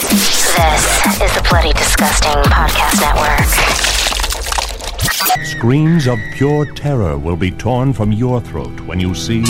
This is the Bloody Disgusting Podcast Network. Screams of pure terror will be torn from your throat when you see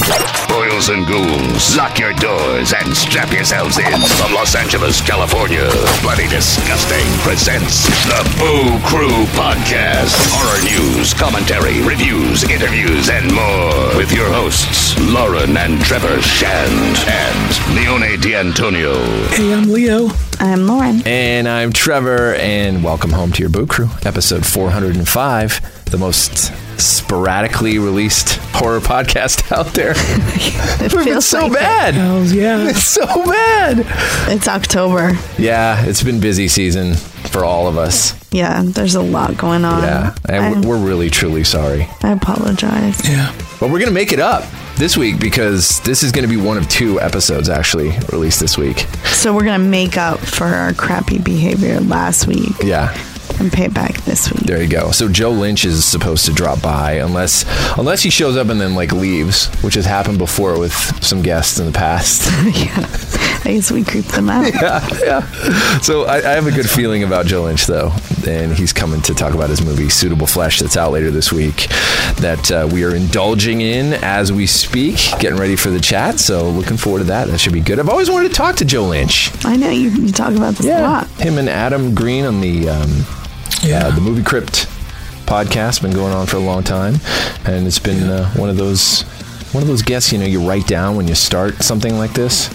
Boils and ghouls, lock your doors and strap yourselves in. From Los Angeles, California, Bloody Disgusting presents the Boo Crew Podcast. Horror news, commentary, reviews, interviews, and more. With your hosts, Lauren and Trevor Shand and Leone D'Antonio. Hey, I'm Leo. I'm Lauren. And I'm Trevor, and welcome home to your Boo Crew, episode 405, the most sporadically released horror podcast out there. it We've been feels so like bad. Hells yeah. It's so bad. It's October. Yeah, it's been busy season for all of us. Yeah, there's a lot going on. Yeah, and I, we're really, truly sorry. I apologize. Yeah. But we're going to make it up this week because this is going to be one of two episodes actually released this week. So we're going to make up for our crappy behavior last week Yeah. And pay it back this week. There you go. So Joe Lynch is supposed to drop by unless unless he shows up and then like leaves, which has happened before with some guests in the past. yeah. I guess we creeped them out. yeah, yeah. So I, I have a good feeling about Joe Lynch though, and he's coming to talk about his movie Suitable Flesh that's out later this week that uh, we are indulging in as we speak, getting ready for the chat. So looking forward to that. That should be good. I've always wanted to talk to Joe Lynch. I know you, you talk about this a lot. Him and Adam Green on the um, Yeah. uh, the Movie Crypt podcast been going on for a long time, and it's been uh, one of those one of those guests. You know, you write down when you start something like this.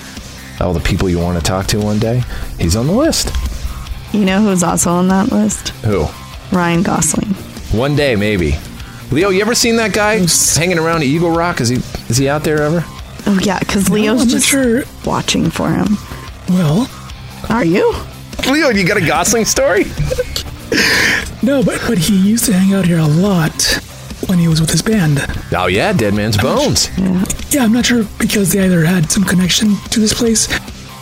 All the people you want to talk to one day. He's on the list. You know who's also on that list? Who? Ryan Gosling. One day, maybe. Leo, you ever seen that guy hanging around Eagle Rock? Is he is he out there ever? Oh, yeah, because Leo's I'm just sure. watching for him. Well, Are you? Leo, you got a Gosling story? no, but but he used to hang out here a lot when he was with his band. Oh yeah, Dead Man's Bones. Yeah. Yeah, I'm not sure because they either had some connection to this place,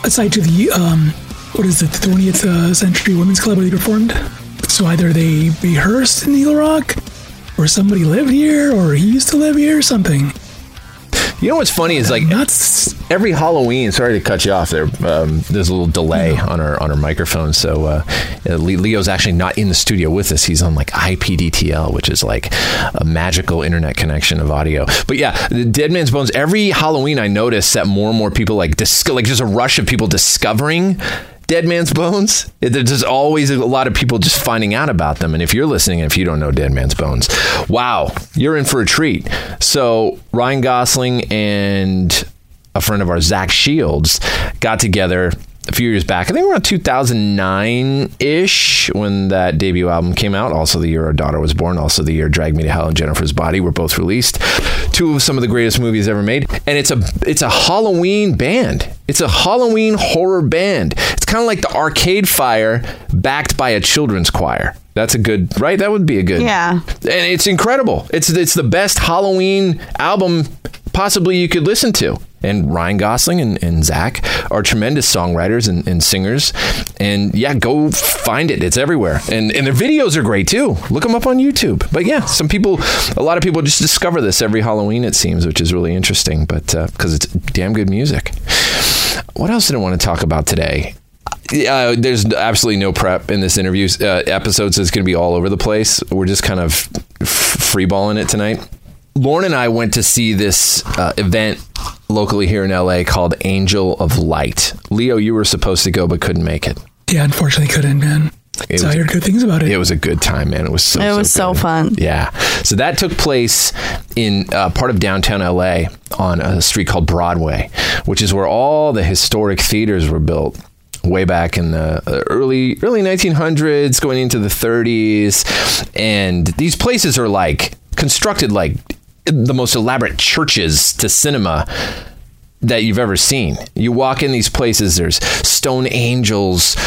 aside to the um, what is it, the 20th uh, Century Women's Club where they performed. So either they rehearsed in Eagle Rock, or somebody lived here, or he used to live here, or something. You know what's funny is like Nuts. every Halloween. Sorry to cut you off there. Um, there's a little delay on our on our microphone, so uh, uh, Leo's actually not in the studio with us. He's on like IPDTL, which is like a magical internet connection of audio. But yeah, the Dead Man's Bones. Every Halloween, I notice that more and more people like dis- like just a rush of people discovering. Dead Man's Bones. There's just always a lot of people just finding out about them. And if you're listening, if you don't know Dead Man's Bones, wow, you're in for a treat. So Ryan Gosling and a friend of ours, Zach Shields, got together a few years back. I think around 2009 ish when that debut album came out. Also, the year our daughter was born. Also, the year Drag Me to Hell and Jennifer's Body were both released. Two of some of the greatest movies ever made. And it's a it's a Halloween band. It's a Halloween horror band. It's kind of like the Arcade Fire backed by a children's choir. That's a good right. That would be a good. Yeah. And it's incredible. It's it's the best Halloween album possibly you could listen to. And Ryan Gosling and, and Zach are tremendous songwriters and, and singers. And yeah, go find it. It's everywhere. And and their videos are great too. Look them up on YouTube. But yeah, some people, a lot of people just discover this every Halloween, it seems, which is really interesting. But because uh, it's damn good music. What else did I want to talk about today? Uh, there's absolutely no prep in this interview uh, episode, so it's going to be all over the place. We're just kind of f- freeballing it tonight. Lauren and I went to see this uh, event locally here in LA called Angel of Light. Leo, you were supposed to go but couldn't make it. Yeah, unfortunately couldn't, man. It so I heard good things about it. It was a good time, man. It was so. It was so, so fun. Yeah. So that took place in uh, part of downtown LA on a street called Broadway, which is where all the historic theaters were built way back in the uh, early early 1900s, going into the 30s, and these places are like constructed like the most elaborate churches to cinema that you've ever seen. You walk in these places, there's stone angels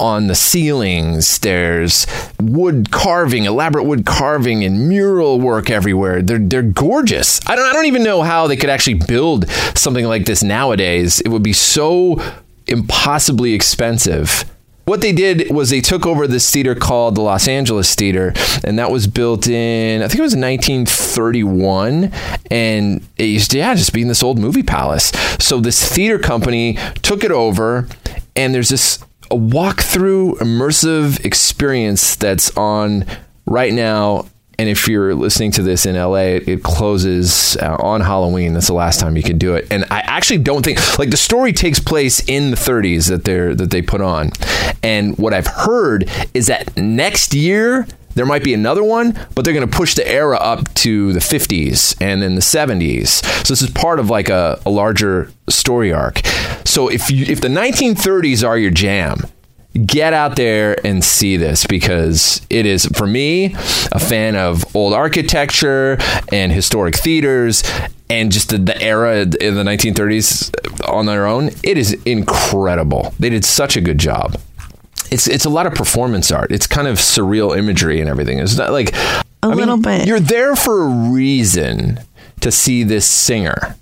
on the ceilings, there's wood carving, elaborate wood carving and mural work everywhere. They're they're gorgeous. I don't I don't even know how they could actually build something like this nowadays. It would be so impossibly expensive what they did was they took over this theater called the Los Angeles Theater, and that was built in I think it was 1931, and it used to yeah just be in this old movie palace. So this theater company took it over, and there's this a walk-through immersive experience that's on right now and if you're listening to this in LA, it, it closes uh, on Halloween. That's the last time you can do it. And I actually don't think like the story takes place in the 30s that they're that they put on. And what I've heard is that next year there might be another one, but they're going to push the era up to the 50s and then the 70s. So this is part of like a, a larger story arc. So if you if the 1930s are your jam, get out there and see this because it is for me a fan of old architecture and historic theaters and just the, the, era in the 1930s on their own. It is incredible. They did such a good job. It's it's a lot of performance art. It's kind of surreal imagery and everything. It's not like a I little mean, bit. you're there for a reason to see this singer.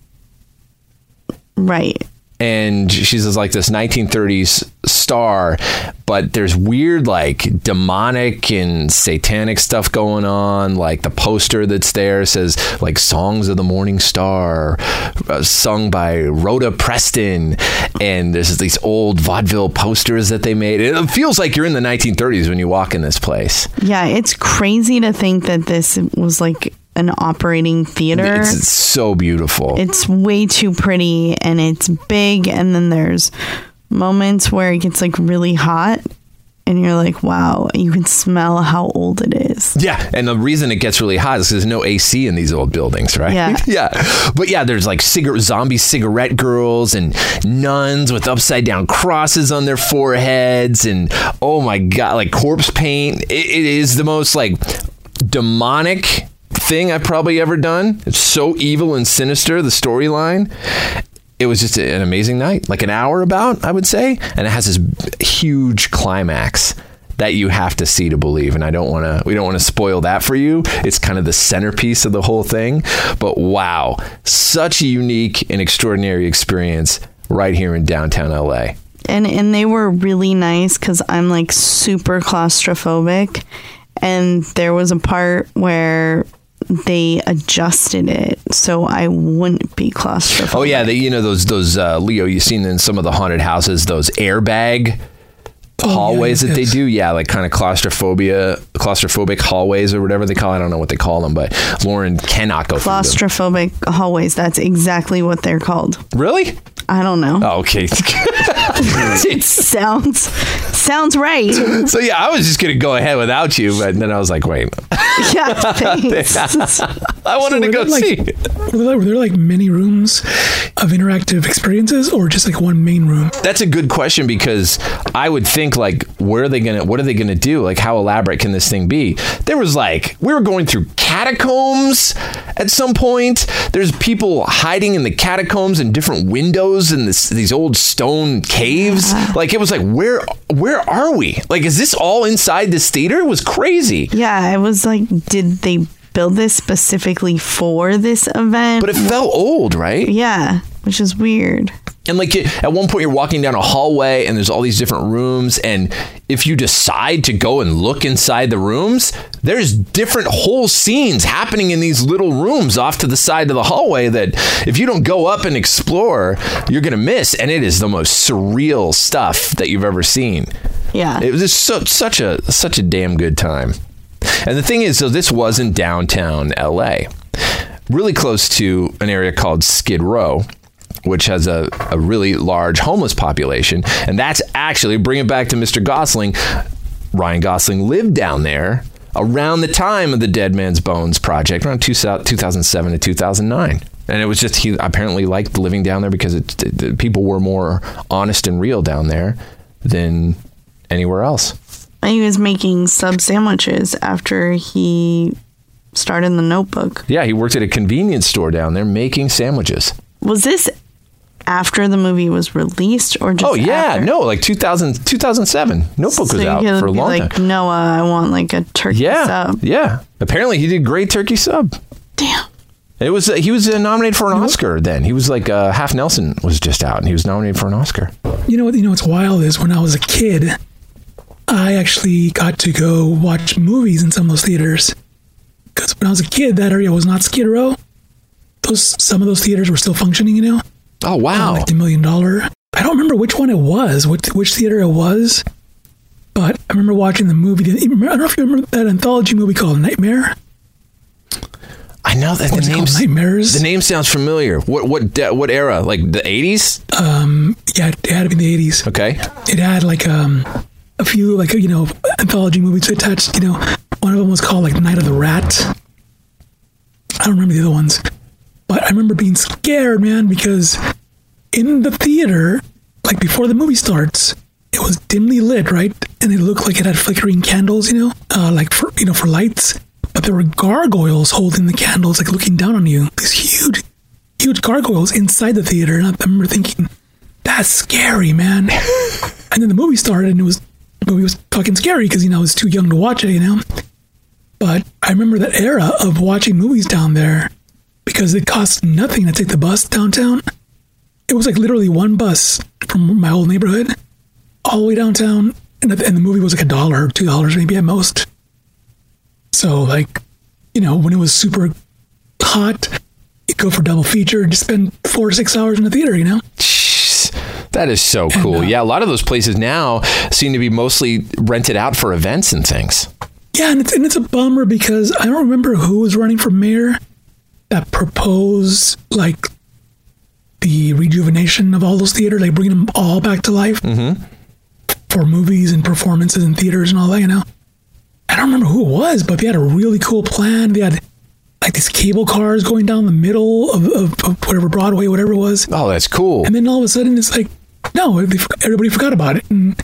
Right and she's like this 1930s star but there's weird like demonic and satanic stuff going on. Like the poster that's there says like songs of the morning star uh, sung by rhoda preston. And there's these old vaudeville posters that they made. It feels like you're in the 1930s when you walk in this place. Yeah it's crazy to think that this was like an operating theater. It's, it's, so beautiful. It's way too pretty and it's big. And then there's moments where it gets like really hot. And you're like, wow, you can smell how old it is. Yeah. And the reason it gets really hot is there's no AC in these old buildings, right? Yeah. yeah. But yeah, there's like cigarette, zombie cigarette girls and nuns with upside down crosses on their foreheads. And oh my God, like corpse paint. it, it is the most like demonic thing I've probably ever done. It's so evil and sinister, the storyline. It was just an amazing night, like an hour about, I would say. And it has this huge climax that you have to see to believe and I don't want to we don't want to spoil that for you it's kind of the centerpiece of the whole thing but wow such a unique and extraordinary experience right here in downtown LA and and they were really nice cuz I'm like super claustrophobic and there was a part where they adjusted it so I wouldn't be claustrophobic. Oh yeah, they, you know those those uh, Leo you've seen in some of the haunted houses those airbag oh, hallways yeah, that they do. Yeah, like kind of claustrophobia, claustrophobic hallways or whatever they call. It. I don't know what they call them, but Lauren cannot go claustrophobic hallways. That's exactly what they're called. Really? I don't know. Oh, okay. it sounds sounds right. So yeah, I was just gonna go ahead without you, but then I was like, wait. Yeah, thanks. I wanted so to go like, see. Were there, were there like many rooms of interactive experiences, or just like one main room? That's a good question because I would think like, where are they gonna? What are they gonna do? Like, how elaborate can this thing be? There was like, we were going through catacombs at some point. There's people hiding in the catacombs and different windows in this, these old stone caves. Yeah. Like it was like, where where are we? Like, is this all inside this theater? It was crazy. Yeah, I was like, did they build this specifically for this event? But it felt old, right? Yeah. Which is weird. And like at one point, you're walking down a hallway and there's all these different rooms. And if you decide to go and look inside the rooms, there's different whole scenes happening in these little rooms off to the side of the hallway that if you don't go up and explore, you're going to miss. And it is the most surreal stuff that you've ever seen. Yeah. It was just so, such a such a damn good time. And the thing is, so this was in downtown LA, really close to an area called Skid Row which has a, a really large homeless population. And that's actually, bring it back to Mr. Gosling, Ryan Gosling lived down there around the time of the Dead Man's Bones project, around two, 2007 to 2009. And it was just, he apparently liked living down there because it, it, people were more honest and real down there than anywhere else. And he was making sub sandwiches after he started the notebook. Yeah, he worked at a convenience store down there making sandwiches. Was this after the movie was released or just oh yeah after? no like 2000, 2007 notebook so was out for a long like, time. Noah i want like a turkey yeah sub. yeah. Apparently he did great turkey sub. Damn. It was uh, he was uh, nominated for an oscar then. He was like uh, half nelson was just out and he was nominated for an oscar. You know what you know what's wild is when i was a kid i actually got to go watch movies in some of those theaters. Because when i was a kid that area was not skid row. Those some of those theaters were still functioning you know Oh wow! Like the Million Dollar. I don't remember which one it was, which which theater it was, but I remember watching the movie. I don't know if you remember that anthology movie called Nightmare. I know that What's the name Nightmares. The name sounds familiar. What what what era? Like the eighties? Um, yeah, it had to be in the eighties. Okay. It had like um a few like you know anthology movies attached. You know, one of them was called like Night of the Rat. I don't remember the other ones. I remember being scared, man, because in the theater, like before the movie starts, it was dimly lit, right? And it looked like it had flickering candles, you know, uh, like for you know for lights. But there were gargoyles holding the candles, like looking down on you. These huge, huge gargoyles inside the theater. And I remember thinking, that's scary, man. and then the movie started, and it was the movie was fucking scary because you know I was too young to watch it, you know. But I remember that era of watching movies down there because it cost nothing to take the bus downtown. It was like literally one bus from my old neighborhood all the way downtown, and the, and the movie was like a dollar, two dollars maybe at most. So like, you know, when it was super hot, you go for double feature and just spend four or six hours in the theater. You know. That is so cool. And, uh, yeah, a lot of those places now seem to be mostly rented out for events and things. Yeah, and it's and it's a bummer because I don't remember who was running for mayor that propose like the rejuvenation of all those theaters, like bringing them all back to life mm-hmm. for movies and performances and theaters and all that. You know, I don't remember who it was, but they had a really cool plan. They had like these cable cars going down the middle of, of, of whatever Broadway, whatever it was. Oh, that's cool. And then all of a sudden, it's like, no, everybody forgot about it. And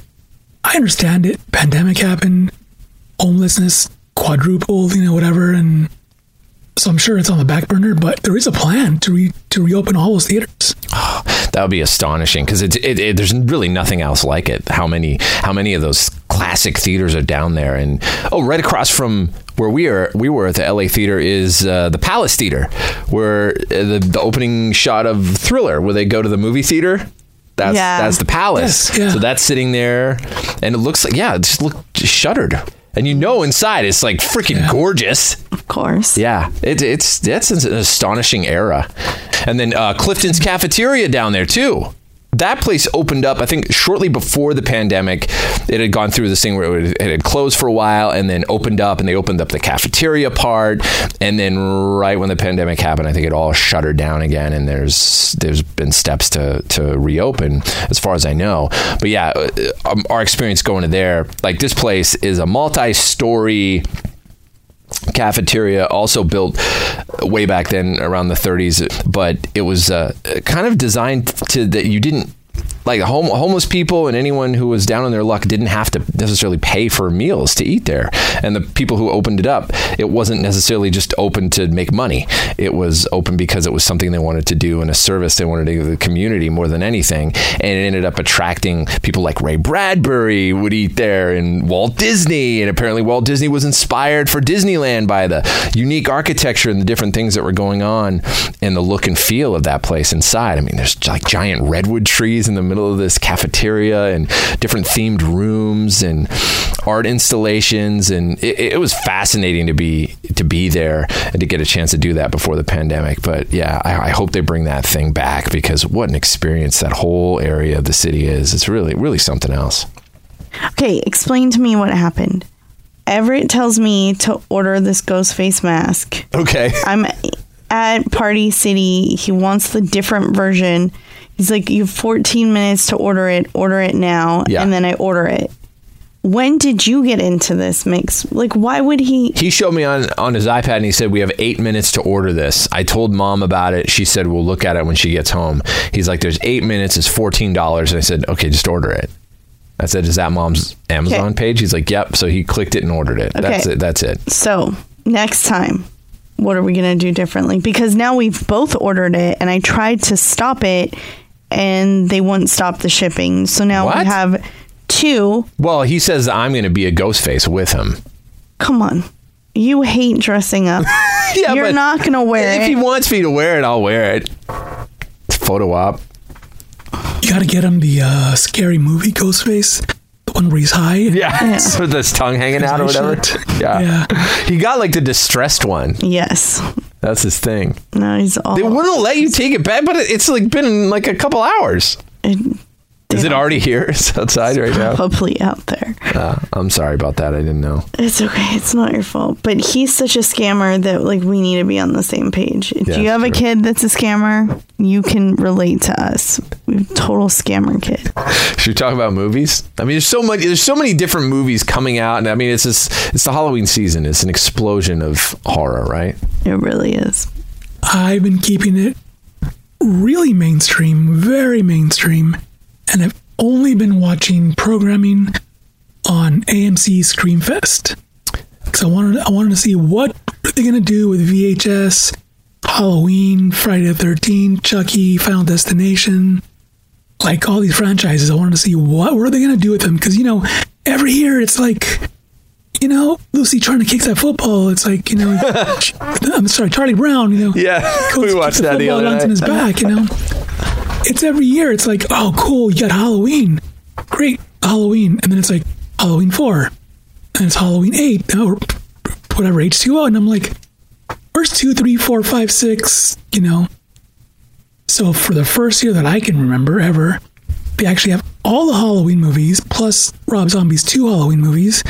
I understand it. Pandemic happened, homelessness quadrupled, you know, whatever, and so I'm sure it's on the back burner, but there is a plan to re- to reopen all those theaters. Oh, that would be astonishing because it, it, it, there's really nothing else like it. How many how many of those classic theaters are down there? And oh, right across from where we are, we were at the LA Theater is uh, the Palace Theater, where uh, the the opening shot of Thriller, where they go to the movie theater. That's yeah. that's the Palace. Yes, yeah. So that's sitting there, and it looks like yeah, it just looked shuttered and you know inside it's like freaking yeah. gorgeous. Of course. Yeah, it, it's that's an astonishing era. And then uh, Clifton's Cafeteria down there too. That place opened up, I think, shortly before the pandemic. It had gone through this thing where it had closed for a while and then opened up, and they opened up the cafeteria part. And then, right when the pandemic happened, I think it all shuttered down again. And there's there's been steps to to reopen, as far as I know. But yeah, um, our experience going to there, like this place is a multi-story cafeteria also built way back then around the 30s but it was uh, kind of designed to that you didn't like home, homeless people and anyone who was down on their luck didn't have to necessarily pay for meals to eat there. And the people who opened it up, it wasn't necessarily just open to make money. It was open because it was something they wanted to do and a service they wanted to give the community more than anything. And it ended up attracting people like Ray Bradbury would eat there and Walt Disney. And apparently Walt Disney was inspired for Disneyland by the unique architecture and the different things that were going on and the look and feel of that place inside. I mean, there's like giant redwood trees in the middle of this cafeteria and different themed rooms and art installations. And it, it was fascinating to be to be there and to get a chance to do that before the pandemic. But yeah, I, I hope they bring that thing back because what an experience that whole area of the city is. It's really, really something else. Okay, explain to me what happened. Everett tells me to order this ghost face mask. Okay. I'm at Party City. He wants the different version. He's like, You have 14 minutes to order it. Order it now. Yeah. And then I order it. When did you get into this mix? Like, why would he? He showed me on on his iPad and he said we have eight minutes to order this. I told mom about it. She said we'll look at it when she gets home. He's like, "There's eight minutes. It's fourteen dollars." And I said, "Okay, just order it." I said, "Is that mom's Amazon Okay. page?" He's like, "Yep." So he clicked it and ordered it. That's Okay. it. That's it. So, next time, what are we going to do differently? Because now we've both ordered it and I tried to stop it and they wouldn't stop the shipping. So now What? we have two. Well, he says I'm going to be a ghost face with him. Come on. You hate dressing up. Yeah, You're but not going to wear If it. he wants me to wear it, I'll wear it. It's photo op. You got to get him the uh, scary movie Ghostface, the one where he's high. Yeah, with his tongue hanging out or whatever. shirt. Yeah. he got like the distressed one. yes. That's his thing. No, he's all. They wouldn't let you take it back, but it's like been like a couple hours. Is it already here? It's outside right now. Probably out there. Uh, I'm sorry about that. I didn't know. It's okay. It's not your fault. But he's such a scammer that like we need to be on the same page. If Yeah, you have a kid that's a scammer, you can relate to us. We're total scammer kid. Should we talk about movies? I mean, there's so many. There's so many different movies coming out, and I mean, it's just it's the Halloween season. It's an explosion of horror, right? It really is. I've been keeping it really mainstream, very mainstream, and I've only been watching programming on AMC Screamfest because I wanted I wanted to see what are they going to do with VHS, Halloween, Friday the Thirteenth, Chucky, Final Destination, like all these franchises. I wanted to see what were they going to do with them because you know every year it's like you know, Lucy trying to kick that football. It's like, you know, I'm sorry, Charlie Brown, you know. Yeah, we watched that the other night. on his back, you know. It's every year. It's like, oh, cool, you got Halloween. Great, Halloween. And then it's like Halloween 4. And it's Halloween 8, or whatever, H2O. And I'm like, where's 2, 3, 4, 5, 6, you know? So for the first year that I can remember ever, they actually have all the Halloween movies plus Rob Zombie's two Halloween movies,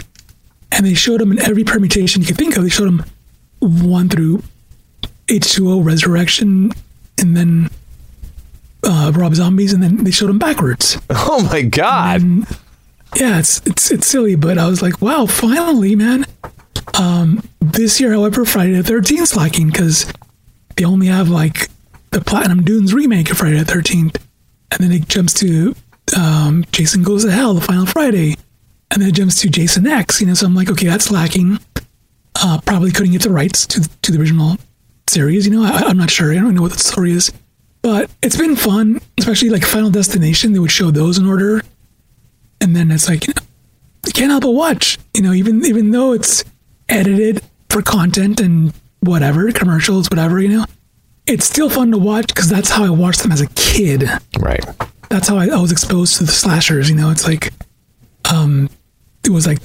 and they showed them in every permutation you could think of. They showed them one through H2O Resurrection, and then uh, Rob Zombies, and then they showed them backwards. Oh my god! Yeah, it's it's it's silly, but I was like, wow, finally, man. Um, this year, however, Friday the Thirteenth lacking because they only have like the Platinum Dunes remake of Friday the Thirteenth, and then it jumps to um, Jason Goes to Hell, the final Friday, and then it jumps to Jason X. You know, so I'm like, okay, that's lacking. Uh, probably couldn't get the rights to to the original series. You know, I, I'm not sure. I don't know what the story is, but it's been fun, especially like Final Destination. They would show those in order, and then it's like you, know, you can't help but watch. You know, even even though it's edited for content and whatever commercials, whatever. You know, it's still fun to watch because that's how I watched them as a kid. Right. That's how I, I was exposed to the slashers. You know, it's like, um, it was like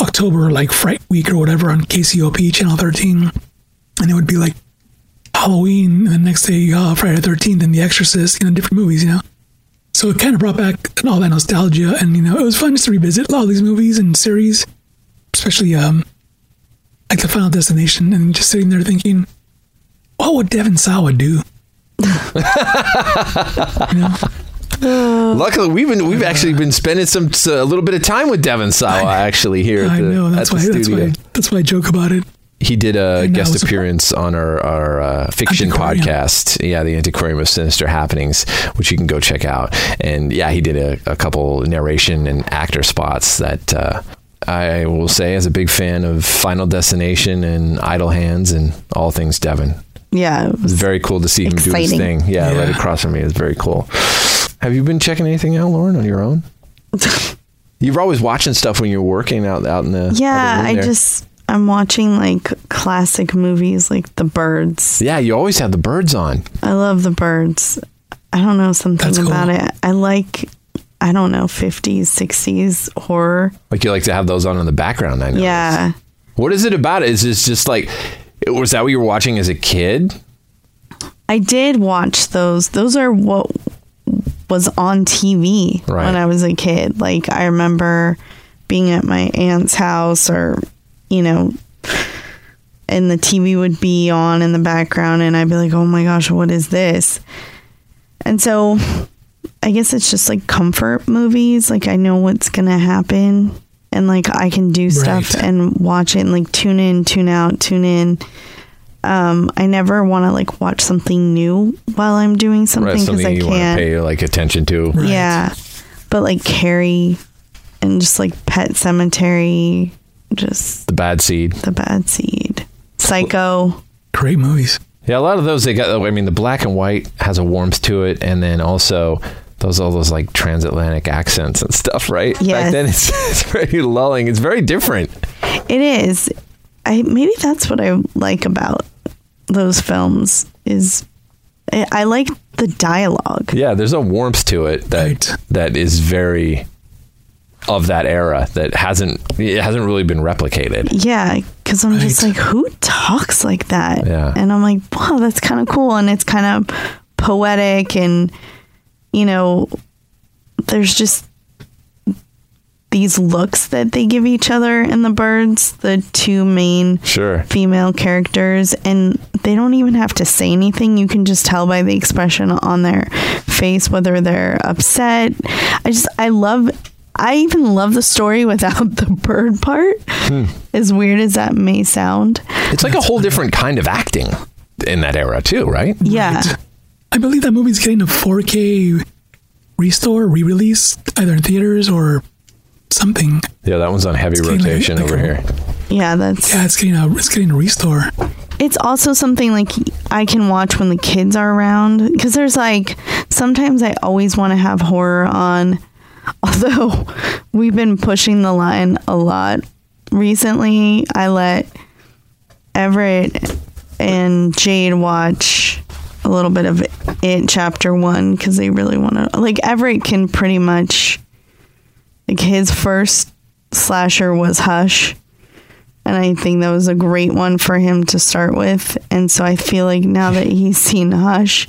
October, like Fright Week or whatever on KCOP Channel 13, and it would be like Halloween, and the next day uh, Friday the 13th, and The Exorcist, you know, different movies. You know, so it kind of brought back all that nostalgia, and you know, it was fun just to revisit a lot of these movies and series, especially um, like the Final Destination, and just sitting there thinking, what would Devon Sawa do? Luckily, we've been we've actually been spending some a little bit of time with Devon Sawa actually here. At I the, know that's why that's why that's why I joke about it. He did a And, guest what's it appearance on our, our uh, fiction Antiquarium. podcast. Yeah, the Antiquarium of Sinister Happenings, which you can go check out. And yeah, he did a, a couple narration and actor spots that uh, I will say, as a big fan of Final Destination and Idle Hands and all things Devon. Yeah, it It was was very cool to see him do his thing. Yeah, Yeah. right across from me. It's very cool. Have you been checking anything out, Lauren, on your own? You're always watching stuff when you're working out out in the yeah. other room I there. just I'm watching like classic movies like The Birds. yeah. You always have the birds on. I love The Birds. I don't know something That's cool. about it. I like I don't know 50s, 60s horror. Like you like to have those on in the background. I know. Yeah. What is it about? it? Is it just like was that what you were watching as a kid? I did watch those. Those are what was on TV Right. when I was a kid. Like I remember being at my aunt's house or you know and the TV would be on in the background and I'd be like, "Oh my gosh, what is this?" And so I guess it's just like comfort movies. Like I know what's going to happen and like I can do stuff Right. and watch it and like tune in, tune out, tune in. Um, I never want to like watch something new while I'm doing something because I you can't. pay like attention to. Right. Yeah, but like Carrie and just like Pet Sematary, just The bad seed. the bad seed, Psycho. Great movies. Yeah, a lot of those they got. I mean, the black and white has a warmth to it, and then also those all those like transatlantic accents and stuff, right? Back then, it's, it's very lulling. It's very different. It is. I maybe that's what I like about those films is I, I like the dialogue. Yeah, there's a warmth to it that Right. that is very of that era that hasn't it hasn't really been replicated. Yeah, because I'm just like, who talks like that? Yeah. And I'm like, wow, that's kind of cool. And it's kind of poetic. And, you know, there's just these looks that they give each other in the birds, the two main Sure. female characters. And they don't even have to say anything. You can just tell by the expression on their face whether they're upset. I just, I love. I even love the story without the bird part. Hmm. As weird as that may sound. It's like a whole different kind of acting in that era too, right? Yeah. Right. I believe that movie's getting a 4K restore, re-release, either in theaters or something. Yeah, that one's on heavy It's kinda rotation like over a- here. Yeah, that's Yeah, it's getting a it's getting a restore. it's also something like I can watch when the kids are around because there's like sometimes I always want to have horror on although we've been pushing the line a lot recently I let Everett and Jade watch a little bit of it chapter 1 cuz they really want to like Everett can pretty much like his first slasher was Hush and I think that was a great one for him to start with. And so I feel like now that he's seen Hush,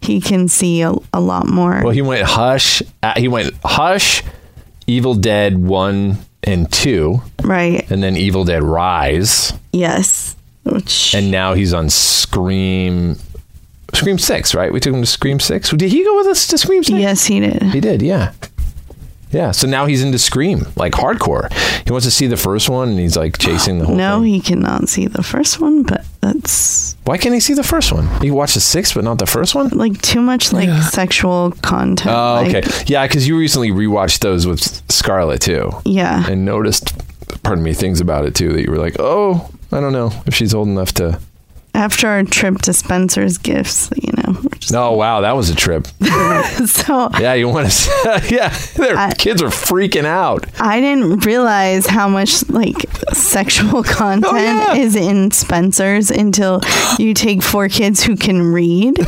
he can see a, a lot more. Well, he went Hush. Uh, he went Hush, Evil Dead one and two, right. and then Evil Dead Rise, Yes. Which and now he's on Scream. Scream six, right? We took him to Scream six. Did he go with us to Scream six? yes, he did. He did, yeah. Yeah, so now he's into Scream, like hardcore. He wants to see the first one, and he's like chasing the whole No, thing. he cannot see the first one, but that's Why can't he see the first one? He watched the sixth, but not the first one. like too much like Yeah. sexual content. Oh, okay. like- Yeah, because you recently rewatched those with Scarlett too, yeah. and noticed, pardon me, things about it too that you were like, oh, I don't know if she's old enough to. After our trip to Spencer's Gifts, you know. No, wow, that was a trip. so Yeah, you want to? yeah, their I- kids are freaking out. I didn't realize how much like sexual oh, content Oh, yeah. is in Spencer's until you take four kids who can read,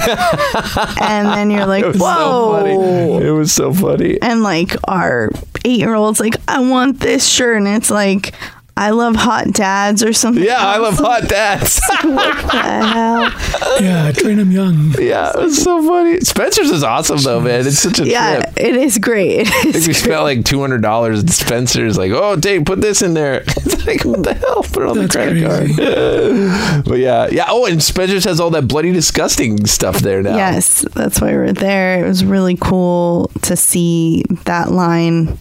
and then you're like, It so "Whoa!" funny. It was so funny. and like our eight year old's like, "I want this shirt," and it's like, "I love hot dads" or something. Yeah, I love hot dads. What the hell? Yeah, train them young. yeah, it was so funny. Spencer's is awesome though, man. It's such a Yeah, trip. it is great. It I think we great. spent like two hundred dollars at Spencer's. Like, oh, Dave, put this in there. It's like, what the hell? Put it on That's the credit crazy. card. but yeah, yeah. Oh, and Spencer's has all that bloody disgusting stuff there now. Yes, that's why we're there. It was really cool to see that line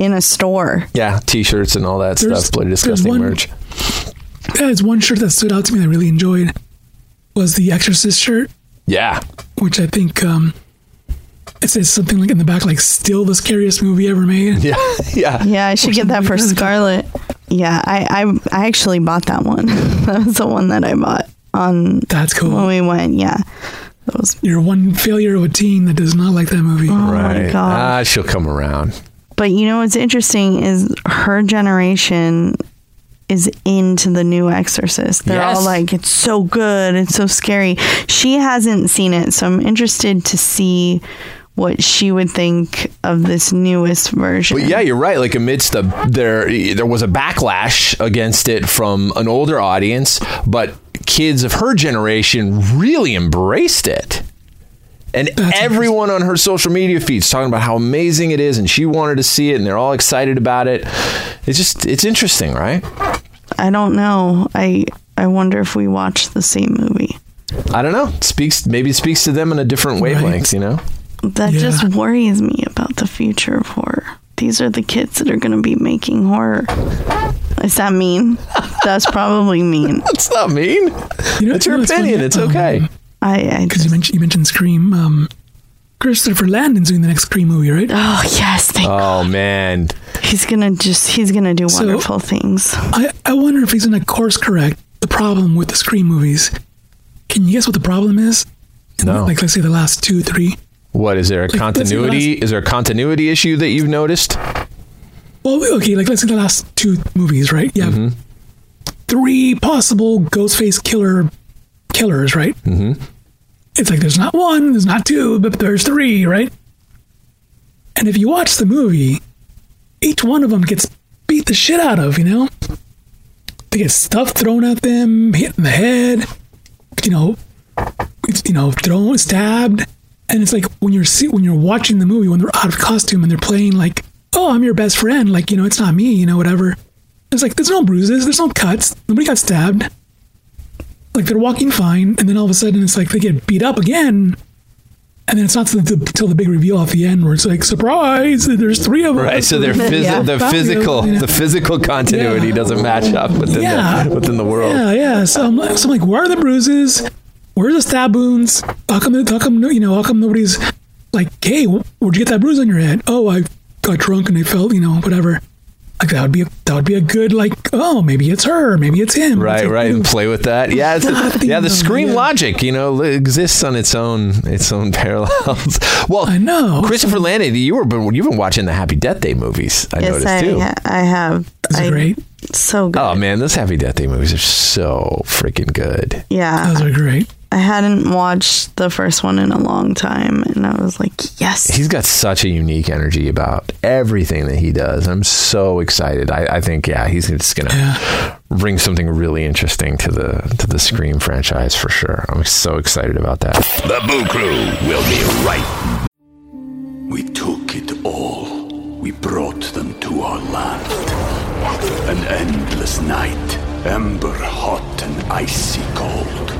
in a store. yeah. T-shirts and all that There's- stuff. Bloody disgusting one- merch. there's one shirt that stood out to me that I really enjoyed was the Exorcist shirt, Yeah. which I think um, it says something like in the back, like "still the scariest movie ever made." Yeah. Yeah. Yeah, I should get that for something like that. Scarlet. Yeah, I, I I actually bought that one. that was the one that I bought on That's cool. when we went. Yeah, that was. You're one failure of a teen that does not like that movie. Oh my Right. god! Ah, she'll come around. But you know what's interesting is her generation is into the new Exorcist. They're Yes. all like, "It's so good, it's so scary." She hasn't seen it, so I'm interested to see what she would think of this newest version. But yeah, you're right. Like amidst the there, there was a backlash against it from an older audience, but kids of her generation really embraced it. And everyone on her social media feeds talking about how amazing it is, and she wanted to see it, and they're all excited about it. It's just, it's interesting, right? I don't know. I I wonder if we watched the same movie. I don't know. It speaks maybe it speaks to them in a different wavelength, you know. That Yeah. just worries me about the future of horror. These are the kids that are going to be making horror. Is that mean? That's probably mean. That's not mean. You know, It's your you know what's opinion. funny? It's okay. I, I Because you mentioned you mentioned Scream. Um, Christopher Landon's doing the next Scream movie, right? oh yes, thank Oh man, He's gonna just he's gonna do So- wonderful things. I, I wonder if he's going to course correct the problem with the Scream movies. Can you guess what the problem is? No. Like, let's say the last two, three. what is there a let's say the continuity? Is there a continuity issue that you've noticed? Well, okay, like let's say the last two movies, right? Yeah. Mm-hmm. three possible Ghostface killer killers, right? Mm-hmm. It's like there's not one, there's not two, but there's three, right? And if you watch the movie, each one of them gets beat the shit out of, you know? They get stuff thrown at them, hit in the head, you know, it's, you know, thrown, stabbed. And it's like when you're see, when you're watching the movie when they're out of costume and they're playing like, "Oh, I'm your best friend," like you know, it's not me, you know, whatever. It's like there's no bruises, there's no cuts, nobody got stabbed. Like they're walking fine, and then all of a sudden it's like they get beat up again, and then it's not till the, till the big reveal at the end where it's like, "Surprise! There's three of them. Right. So their phys- Yeah. the physical the physical continuity Yeah. doesn't match up within Yeah. the within the world. Yeah, yeah. So I'm, like- so I'm like, where are the bruises? Where are the stab wounds? How come? How come? You know, how come nobody's like, hey, where'd you get that bruise on your head? Oh, I got drunk and I felt, you know, whatever. Like that would be a, that would be a good like, oh, maybe it's her, maybe it's him. Right, It's like, right, and ooh. play with that. Yeah, it's yeah. The though, scream yeah. logic, you know, exists on its own its own parallels. Well, I know. Christopher Landon, you were been- you've been watching the Happy Death Day movies. I yes, noticed I too. ha- I have. Is it I, great? So oh, good. Oh man, those Happy Death Day movies are so freaking good. yeah, Those are great. I hadn't watched the first one in a long time, and I was like, yes. He's got such a unique energy about everything that he does. I'm so excited. I, I think yeah, he's just gonna Yeah. bring something really interesting to the to the Scream franchise for sure. I'm so excited about that. The Boo Crew will be right We took it all. We brought them to our land. An endless night, ember hot and icy cold.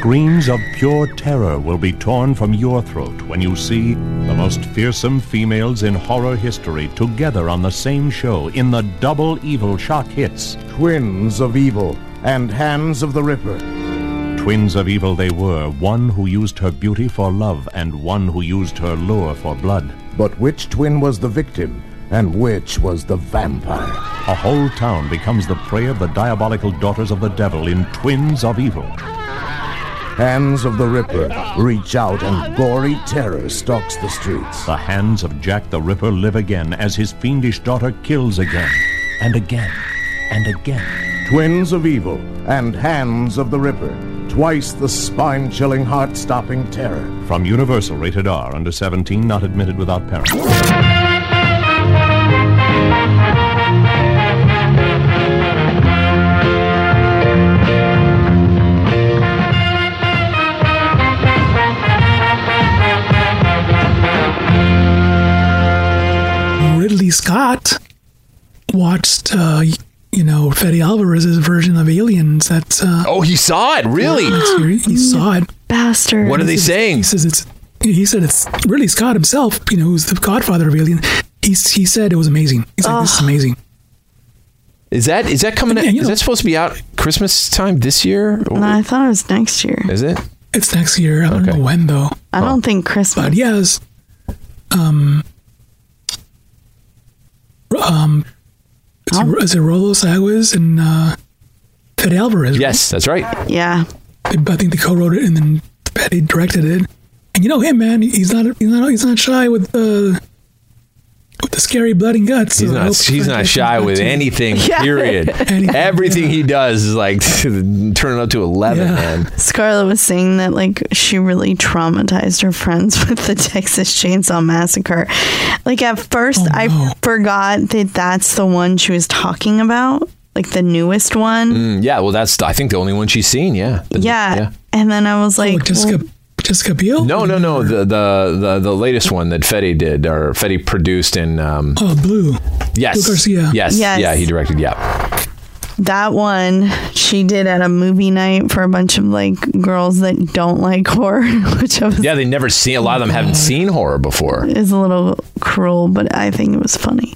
Screams of pure terror will be torn from your throat when you see the most fearsome females in horror history together on the same show in the double evil shock hits. Twins of Evil and Hands of the Ripper. Twins of evil they were, one who used her beauty for love and one who used her lure for blood. But which twin was the victim and which was the vampire? A whole town becomes the prey of the diabolical daughters of the devil in Twins of Evil. Hands of the Ripper reach out and gory terror stalks the streets. The hands of Jack the Ripper live again as his fiendish daughter kills again, and again, and again. Twins of Evil and Hands of the Ripper. Twice the spine chilling, heart stopping terror. From Universal Rated R, under 17, not admitted without parents. Ridley Ridley Scott watched, uh, you know, Fede Alvarez's version of Aliens. That uh, oh, he saw it really. he, he saw it. Bastard. What are they He says- saying? He says it's. He said it's really Scott himself. You know, who's the godfather of Alien. He he said it was amazing. He's like, this is amazing. Is that is that coming? Yeah, out, is know- that supposed to be out Christmas time this year? Or- No, I thought it was next year. Is it? It's next year. I don't know when though. I don't think Christmas. But yes, um, um, is, Oh. it, is it Rodo Sayagues and uh, Fede Alvarez? right? Yes, that's right. Yeah. I think they co-wrote it and then Fede directed it. And you know him, man. He's not. He's not. He's not shy with the with the scary blood and guts. He's not. hope He's not shy with anything. Yeah. Period. Anything, Everything he does is like turn it up to eleven, Yeah. man. Scarlett was saying that like she really traumatized her friends with the Texas Chainsaw Massacre. Like at first, Oh, no. I forgot that that's the one she was talking about, like the newest one. Mm, yeah, well, that's I think the only one she's seen. Yeah. The- yeah. and then I was like, Oh, Jessica well, Jessica Biel. No, no, no. The the the, the latest one that Fede did, or Fede produced, in um, Oh, Blue. yes, Blue Garcia. yes, Yes. yeah, he directed. Yeah, that one she did at a movie night for a bunch of like girls that don't like horror, which I was, yeah. They never seen. A lot of them haven't seen horror before. is a little cruel, but I think it was funny.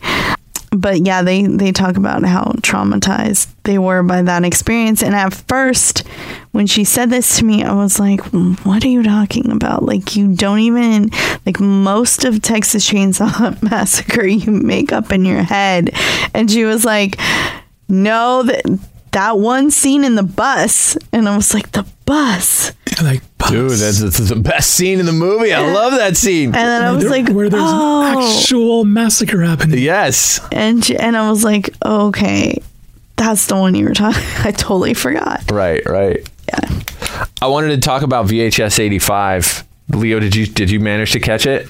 But yeah, they they talk about how traumatized they were by that experience. And at first, when she said this to me, I was like, "What are you talking about? Like you don't even like most of Texas Chainsaw Massacre you make up in your head." And she was like, "No, that that one scene in the bus." And I was like, "The bus." Like, Dude, that's, that's the best scene in the movie. I love that scene. And then I was there- like, where there's "Oh." an actual massacre happening. Yes. and she, and I was like, oh, okay, that's the one you were talking. I totally forgot. Right, right. Yeah. I wanted to talk about VHS 85. Leo, did you did you manage to catch it?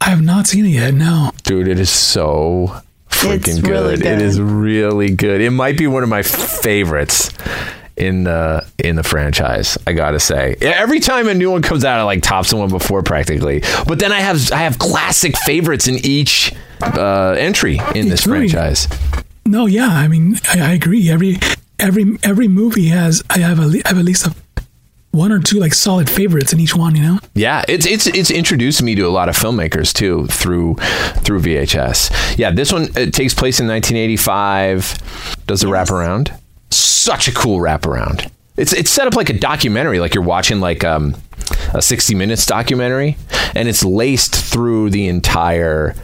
I have not seen it yet. No. Dude, it is so freaking good. really good. is really good. It might be one of my favorites in the in the franchise. I gotta say, every time a new one comes out, I like tops the one before practically. But then I have I have classic favorites in each uh, entry in this really- franchise. No. Yeah. I mean, I, I agree. Every every every movie has. I have a, I have at least a, one or two like solid favorites in each one. You know. Yeah, it's it's it's introduced me to a lot of filmmakers too through through VHS. Yeah, this one it takes place in 1985. Does a wraparound? Such a cool wraparound. It's it's set up like a documentary, like you're watching like um, a 60 minutes documentary, and it's laced through the entire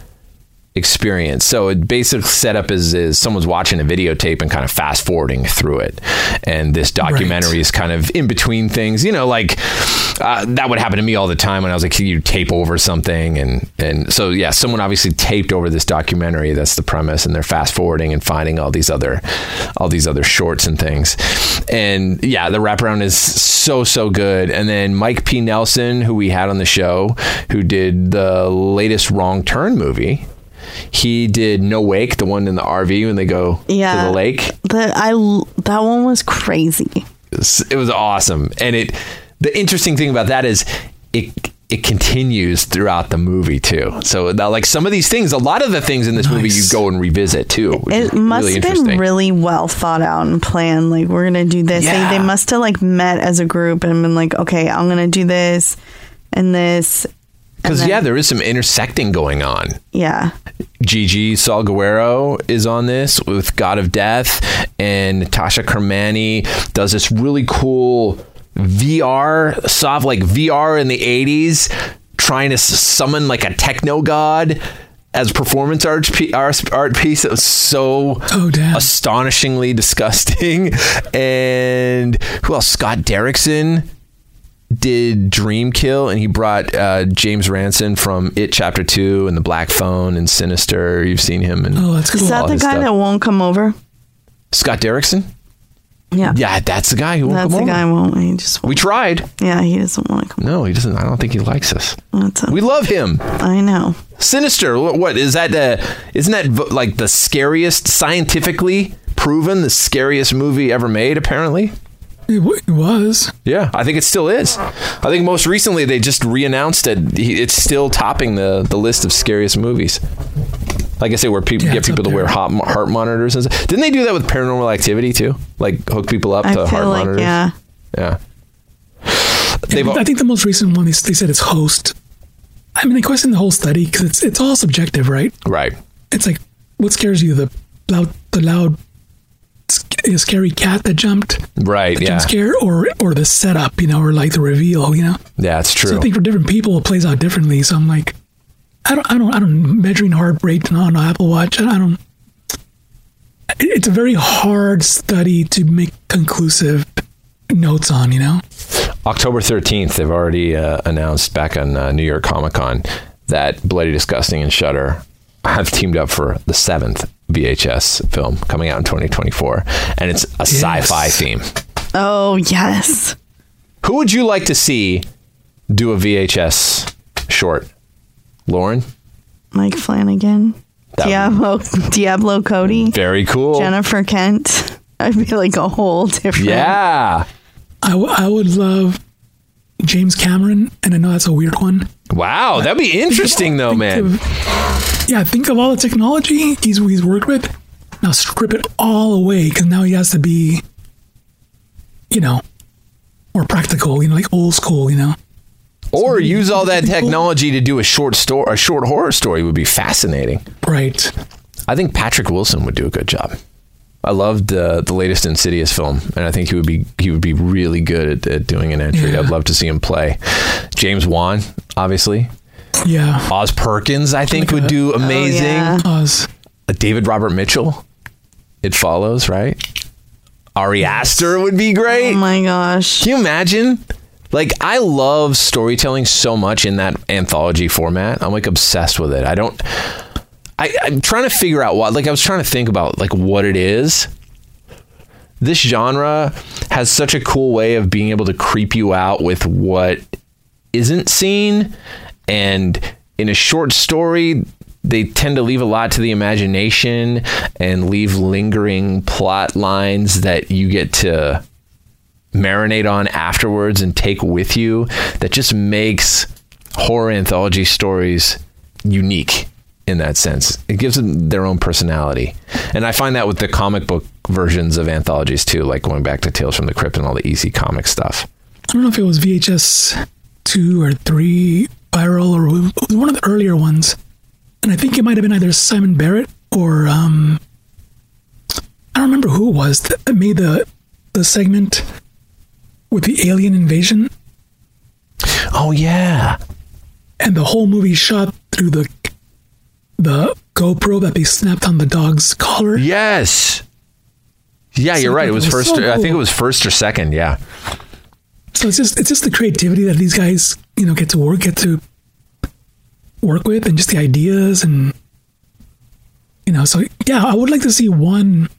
experience. So it basic setup is is someone's watching a videotape and kind of fast forwarding through it, and this documentary is kind of in between things. You know, like uh, that would happen to me all the time when I was like, you tape over something, and and so yeah, someone obviously taped over this documentary. That's the premise, and they're fast forwarding and finding all these other all these other shorts and things. And yeah, the wraparound is so so good. And then Mike P. Nelson, who we had on the show, who did the latest Wrong Turn movie. He did No Wake, the one in the RV when they go Yeah. to the lake. The I that one was crazy. It was, awesome, and it. The interesting thing about that is it it continues throughout the movie too. So now, like some of these things, a lot of the things in this movie you go and revisit too. It must really have been really well thought out and planned. Like we're gonna do this. Yeah. They, they must have like met as a group and been like, okay, I'm gonna do this and this. Because yeah, there is some intersecting going on. Yeah. Gigi Saul Guerrero is on this with God of Death, and Natasha Kermani does this really cool VR, soft like VR in the 80s, trying to summon like a techno god as performance art, art, art piece. It was so oh, astonishingly disgusting. And who else? Scott Derrickson did Dream Kill, and he brought uh, James Ransone from It Chapter Two and The Black Phone and Sinister. You've seen him, and Oh, that's Is that the guy that won't come over? Scott Derrickson? Yeah. Yeah, that's the guy who won't That's come the over. guy who won't. He just We tried. yeah. He doesn't want to come. No, he doesn't. I don't think he likes us. That's a, We love him. I know. Sinister. What, what is that? Uh, isn't that like the scariest, scientifically proven, the scariest movie ever made? Apparently. It, w- it was. Yeah, I think it still is. I think most recently they just re-announced it. It's still topping the the list of scariest movies. Like I say, where people Yeah, get people to wear there. heart, heart monitors and stuff. Didn't they do that with Paranormal Activity too? Like hook people up I to feel heart like, monitors. yeah. Yeah. I They've think, I think the most recent one they, they said it's host. I mean, they question the whole study because it's it's all subjective, right? right. It's like what scares you the loud the loud uh, scary cat that jumped Right. the Yeah. jump scare or or the setup you know or like the reveal you know Yeah, it's true. so i think for different people it plays out differently so i'm like i don't i don't i don't measuring heart rate on an apple watch i don't it's a very hard study to make conclusive notes on you know October 13th, they've already uh, announced back on uh, New York Comic Con that Bloody Disgusting and Shudder have teamed up for the seventh VHS film coming out in 2024, and it's a sci-fi theme. Oh yes. Who would you like to see do a VHS short? Lauren? Mike Flanagan. That would- Diablo Diablo Cody. Very cool. Jennifer Kent. I'd be like a whole different Yeah. I, w- I would love james cameron and i know that's a weird one Wow, that'd be interesting though, man. yeah think of all the technology he's he's worked with now strip it all away because now he has to be you know more practical you know like old school you know Or use all that technology to do a short story, a short horror story would be fascinating. right I think Patrick Wilson would do a good job. I loved uh, the latest Insidious film, and I think he would be he would be really good at, at doing an entry. Yeah. I'd love to see him play. James Wan, obviously. yeah Oz Perkins, I think, would do amazing. yeah. Oz. Uh, David Robert Mitchell. It follows, right? Ari Aster would be great. Oh my gosh. Can you imagine? Like, I love storytelling so much in that anthology format. I'm like obsessed with it. I don't. I, I'm trying to figure out what. Like, I was trying to think about like what it is. This genre has such a cool way of being able to creep you out with what isn't seen, and in a short story, they tend to leave a lot to the imagination and leave lingering plot lines that you get to marinate on afterwards and take with you that just makes horror anthology stories unique in that sense. It gives them their own personality. And I find that with the comic book versions of anthologies too, like going back to Tales from the Crypt and all the EC comic stuff. I don't know if it was VHS two or three viral or one of the earlier ones, and I think it might have been either Simon Barrett or um, I don't remember who it was that that made the the segment with the alien invasion, Oh yeah. and the whole movie shot through the the GoPro that they snapped on the dog's collar. Yes. Yeah, you're right. It was was first. so I think it was first or second. Yeah. So it's just it's just the creativity that these guys you know get to work get to work with, and just the ideas and you know. So yeah, I would like to see one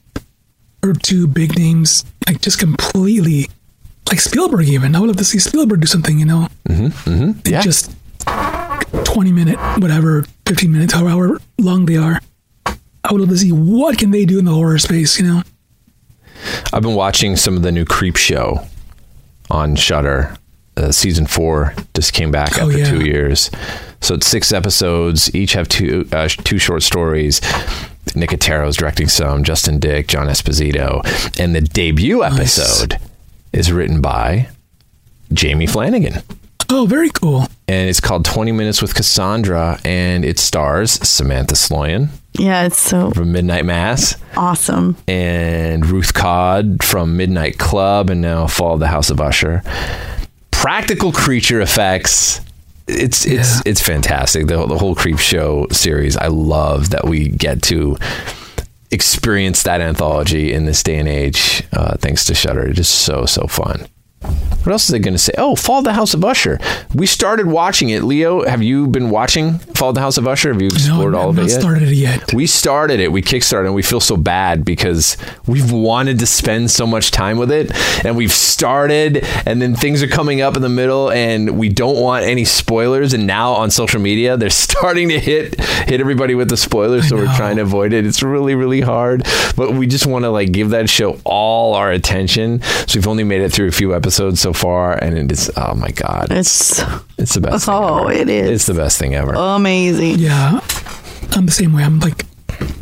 or two big names like just completely like Spielberg. Even I would love to see Spielberg do something. You know, Mm-hmm. Mm-hmm. Yeah. just twenty minute, whatever, fifteen minutes, however long they are. I would love to see what can they do in the horror space. You know. I've been watching some of the new Creep Show on Shudder. Uh, season four just came back Oh, after yeah. two years, so it's six episodes. Each have two uh, two short stories. Nicotero's directing some. Justin Dick, John Esposito, and the debut episode is written by Jamie Flanagan. Oh, very cool. And it's called 20 Minutes with Cassandra, and it stars Samantha Sloyan Yeah, it's so from Midnight Mass awesome. and Ruth Codd from Midnight Club, and now Fall of the House of Usher. Practical creature effects. It's it's it's fantastic. The, the whole Creep Show series. I love that we get to experience that anthology in this day and age, uh, thanks to Shudder. It is so so fun. What else is they going to say? Oh, Fall of the House of Usher. We started watching it. Leo, have you been watching Fall of the House of Usher? Have you explored no, all of it yet? started it yet. We started it. We kickstarted, and we feel so bad because we've wanted to spend so much time with it, and we've started, and then things are coming up in the middle, and we don't want any spoilers. And now on social media, they're starting to hit hit everybody with the spoilers, so we're trying to avoid it. It's really really hard, but we just want to like give that show all our attention. So we've only made it through a few episodes so far, and it is oh my god, It's it's the best. thing oh, ever. it is It's the best thing ever. amazing. Yeah, I'm the same way. I'm like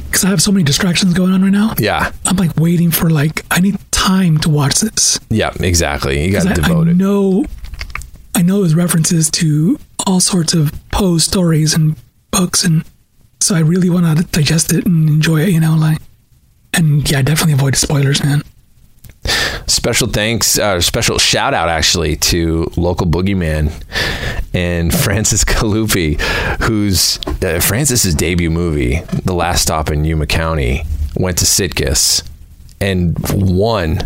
because I have so many distractions going on right now. Yeah. I'm like waiting for like I need time to watch this. Yeah, exactly. You got to 'Cause I, devote I know, I know there's references to all sorts of Poe stories and books, and so I really want to digest it and enjoy it. You know, like, and yeah, definitely avoid spoilers, man. Special thanks, uh, special shout out actually to local boogeyman and Francis Galluppi, whose uh, Francis's debut movie, The Last Stop in Yuma County, went to Sitges and won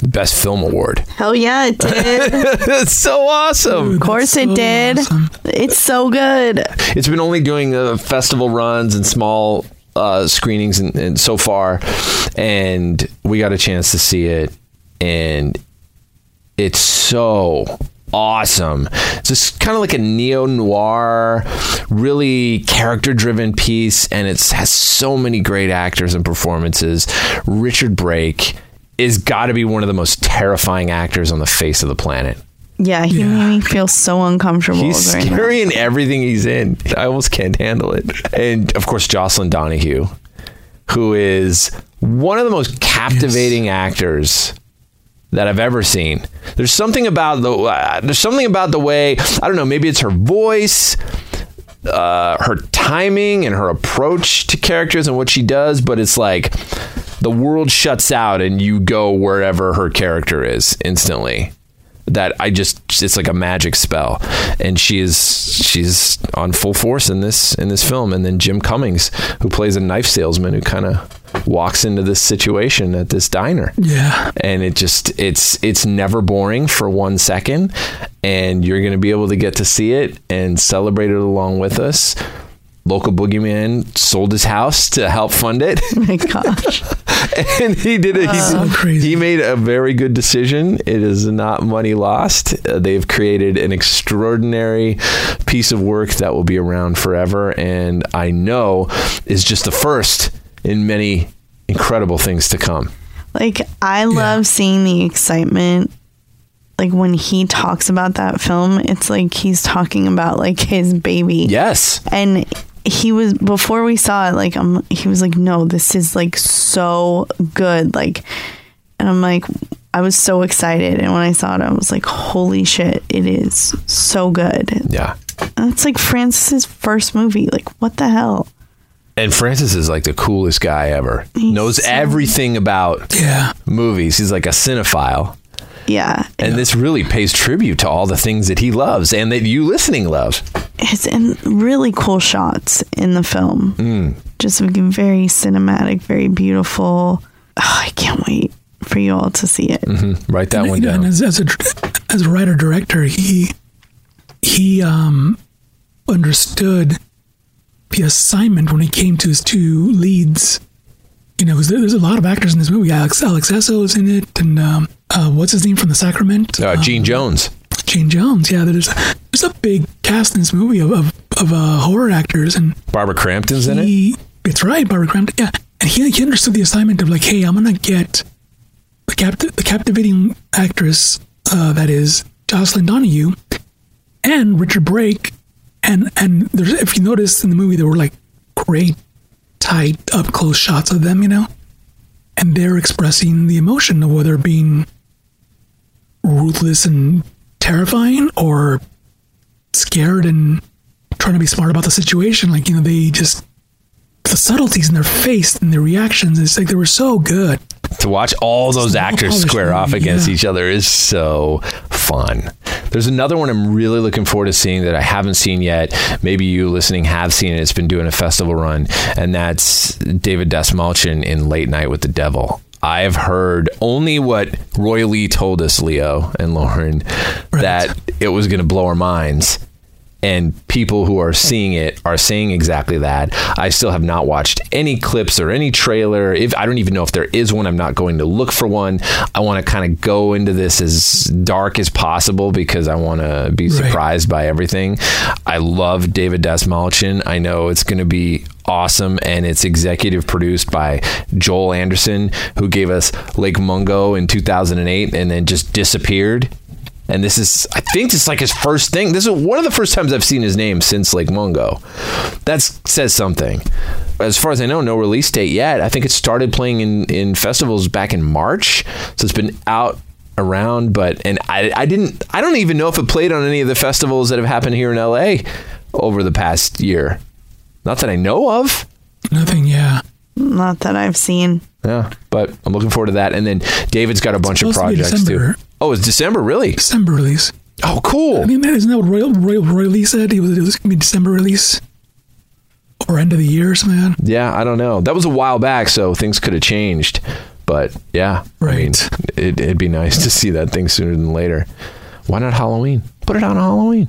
the Best Film Award. Hell yeah, it did. That's so awesome. Of course it did. It's so good. It's been only doing uh, festival runs and small uh, screenings and, and so far, and we got a chance to see it, and it's so awesome. It's just kind of like a neo noir, really character driven piece, and it has so many great actors and performances. Richard Brake is got to be one of the most terrifying actors on the face of the planet. Yeah, he made me feel so uncomfortable. He's right now. scary in everything he's in. I almost can't handle it. And of course, Jocelin Donahue, who is one of the most captivating actors that I've ever seen. There's something about the uh, there's something about the way I don't know. Maybe it's her voice. Uh, her timing and her approach to characters and what she does, but it's like the world shuts out and you go wherever her character is instantly that I just it's like a magic spell. And she is she's on full force in this in this film. And then Jim Cummings who plays a knife salesman who kind of walks into this situation at this diner. Yeah. and it just it's it's never boring for one second. And you're going to be able to get to see it and celebrate it along with us. Local boogeyman sold his house to help fund it. Oh my gosh. and he did it. He, So crazy. he made a very good decision. It is not money lost. Uh, they've created an extraordinary piece of work that will be around forever, and I know is just the first in many incredible things to come. Like I love seeing the excitement. Like when he talks about that film, it's like he's talking about like his baby. Yes. And he was before we saw it like um he was like no, this is like so good like and I'm like I was so excited and when I saw it I was like holy shit, it is so good. Yeah. And it's like Francis's first movie. Like what the hell? And Francis is like the coolest guy ever. Knows so- everything about Yeah. movies. He's like a cinephile. Yeah. And this really pays tribute to all the things that he loves and that you listening love. It's in really cool shots in the film. Mm. Just like very cinematic, very beautiful. Oh, I can't wait for you all to see it. Mm-hmm. Write that And, one down. and as, as a as a writer director, he he um understood the assignment when he came to his two leads. You know, 'cause there, there's a lot of actors in this movie. Alex Alex Essoe is in it, and um, uh, what's his name from The Sacrament? Uh, Gene Um, Jones. Gene Jones. Yeah, there's there's a big cast in this movie of of, of uh, horror actors, and Barbara Crampton's in it. he, it's right, Barbara Crampton. Yeah, and he, he understood the assignment of like, hey, I'm gonna get the capti- the captivating actress uh, that is Jocelin Donahue and Richard Brake, and and there's if you notice in the movie there were like great tight up close shots of them, you know, and they're expressing the emotion of whether being ruthless and terrifying or scared and trying to be smart about the situation. Like, you know, they just the subtleties in their face and their reactions. It's like they were so good. to watch all those actors square off against yeah. each other is so fun. There's another one I'm really looking forward to seeing that I haven't seen yet. Maybe you listening have seen it. It's been doing a festival run, and that's David Dastmalchian in Late Night with the Devil. I have heard only what Roy Lee told us, Leo and Lauren, that it was going to blow our minds. And people who are seeing it are saying exactly that. I still have not watched any clips or any trailer. If I don't even know if there is one, I'm not going to look for one. I want to kind of go into this as dark as possible because I want to be Right. surprised by everything. I love David Dastmalchian. I know it's going to be awesome and it's executive produced by Joel Anderson who gave us Lake Mungo in 2008 and then just disappeared And this is, I think, this is like his first thing. This is one of the first times I've seen his name since Lake Mungo. That says something. As far as I know, no release date yet. I think it started playing in, in festivals back in March. So it's been out around, but, and I, I didn't, I don't even know if it played on any of the festivals that have happened here in LA over the past year. Not that I know of. Nothing, yeah. Not that I've seen. Yeah, but I'm looking forward to that. And then David's got a bunch of supposed to be projects too. Oh, it's December, really? December release. Oh, cool. I mean, man, isn't that what Roy, Roy, Roy Lee said? It was, it was going to be December release or end of the year or something. Yeah, I don't know. That was a while back, so things could have changed. But yeah, I mean, it, it'd be nice to see that thing sooner than later. Why not Halloween? Put it on Halloween.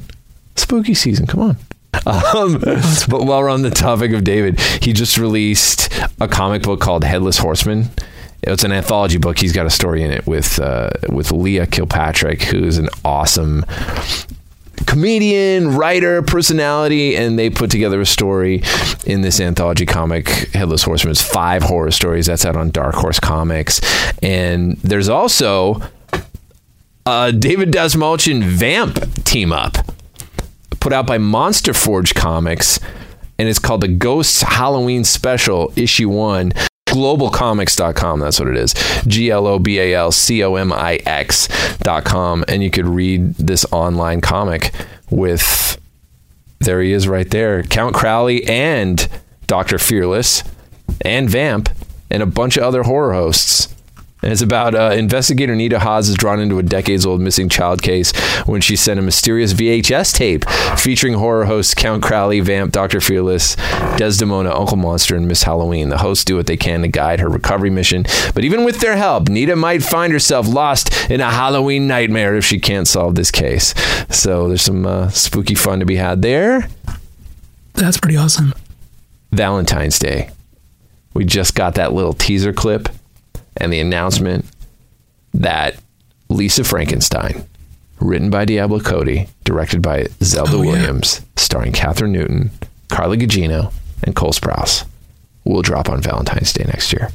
Spooky season. Come on. Um, but while we're on the topic of David, he just released a comic book called Headless Horseman. It's an anthology book. He's got a story in it with uh, with Leah Kilpatrick, who's an awesome comedian, writer, personality, and they put together a story in this anthology comic, Headless Horseman. It's five horror stories. That's out on Dark Horse Comics. And there's also a David Dastmalchian Vamp team up put out by Monster Forge Comics, and it's called the Ghosts Halloween Special, Issue 1. Globalcomix.com, that's what it is. G L O B A L C O M I X.com. And you could read this online comic with, there he is right there, Count Crowley and Dr. Fearless and Vamp and a bunch of other horror hosts. And it's about uh, investigator Nita Haas is drawn into a decades old missing child case when she sent a mysterious VHS tape featuring horror hosts Count Crowley, Vamp, Dr. Fearless, Desdemona, Uncle Monster, and Miss Halloween. The hosts do what they can to guide her recovery mission. But even with their help, Nita might find herself lost in a Halloween nightmare if she can't solve this case. So there's some uh, spooky fun to be had there. That's pretty awesome. Valentine's Day. We just got that little teaser clip and the announcement that Lisa Frankenstein, written by Diablo Cody, directed by Zelda Oh, yeah. Williams, starring Kathryn Newton, Carla Gugino, and Cole Sprouse, will drop on Valentine's Day next year.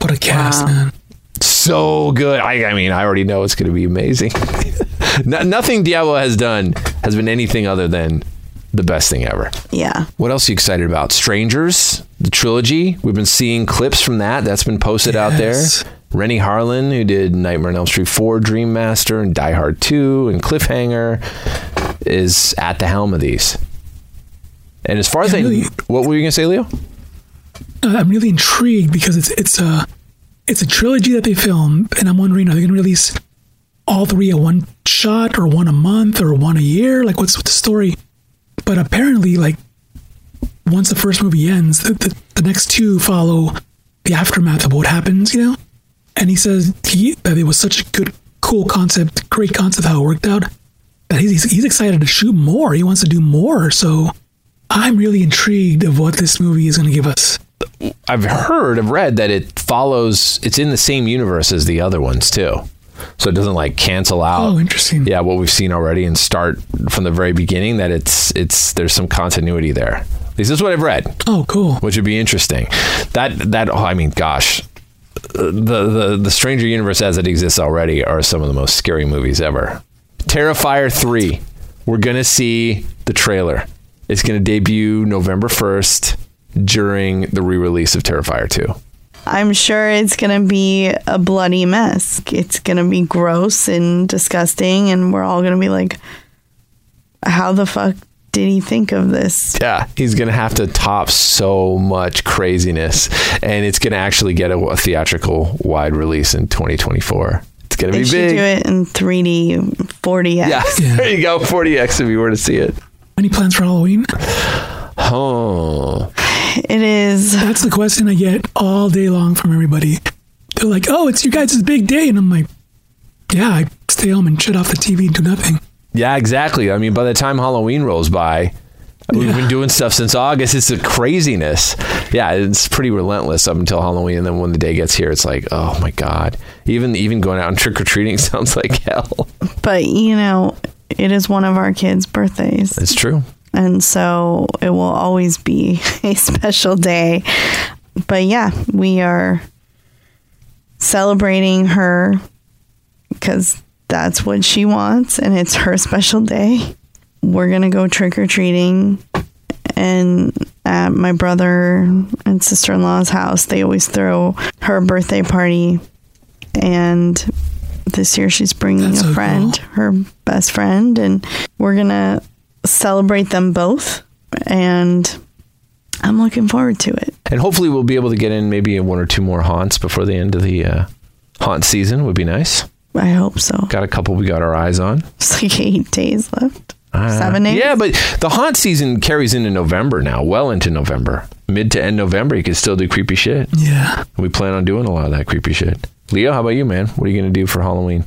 What a cast, man. So good. I, I mean, I already know it's going to be amazing. no, nothing Diablo has done has been anything other than the best thing ever. Yeah. What else are you excited about? Strangers, the trilogy. We've been seeing clips from that. That's been posted out there. Yes. Renny Harlin, who did Nightmare on Elm Street 4, Dream Master, and Die Hard 2, and Cliffhanger, is at the helm of these. And as far as Yeah, I, really. what were you gonna say, Leo? Uh, I'm really intrigued because it's it's a it's a trilogy that they filmed, and I'm wondering are they going to release all three at one shot, or one a month, or one a year? Like, what's the story? But apparently, like once the first movie ends, the, the, the next two follow the aftermath of what happens, you know. And he says he, that it was such a good, cool concept, great concept how it worked out. That he's he's excited to shoot more. He wants to do more. So I'm really intrigued of what this movie is going to give us. I've heard, I've read that it follows. It's in the same universe as the other ones too, so it doesn't like cancel out. Oh, interesting. Yeah, what we've seen already and start from the very beginning. That it's it's there's some continuity there. This is what I've read. Oh, cool. Which would be interesting. That that oh, I mean, gosh, the the the Stranger Universe as it exists already are some of the most scary movies ever. Terrifier three. We're gonna see the trailer. It's gonna debut November first during the re-release of Terrifier two. I'm sure it's going to be a bloody mess. It's going to be gross and disgusting, and we're all going to be like, how the fuck did he think of this? Yeah, he's gonna have to top so much craziness, and it's gonna actually get a, a theatrical wide release in 2024. It's gonna They be should big. do it in 3D, 4DX. Yeah, there you go, 4DX if you were to see it. Any plans for Halloween? Oh, It is. That's the question I get all day long from everybody. They're like, "Oh, it's you guys' big day," and I'm like, "Yeah, I stay home and shut off the TV and do nothing." yeah, exactly. I mean, by the time Halloween rolls by, we've been doing stuff since August. It's a craziness. Yeah, it's pretty relentless up until Halloween, and then when the day gets here, it's like, oh my god. Even even going out and trick or treating sounds like hell. But, you know, it is one of our kids' birthdays. It's true. And so it will always be a special day. But yeah, we are celebrating her because that's what she wants and it's her special day. We're going to go trick or treating. And at my brother and sister in law's house, they always throw her birthday party. And this year she's bringing That's a so friend, her best friend, and we're going to celebrate them both. And I'm looking forward to it. And hopefully we'll be able to get in maybe one or two more haunts before the end of the uh, haunt season. Would be nice. I hope so. Got a couple we got our eyes on. It's like eight days left. Uh, Seven days? Yeah, but the haunt season carries into November now, well into November. Mid to end November, you can still do creepy shit. Yeah. We plan on doing a lot of that creepy shit. Leo, how about you, man? What are you going to do for Halloween?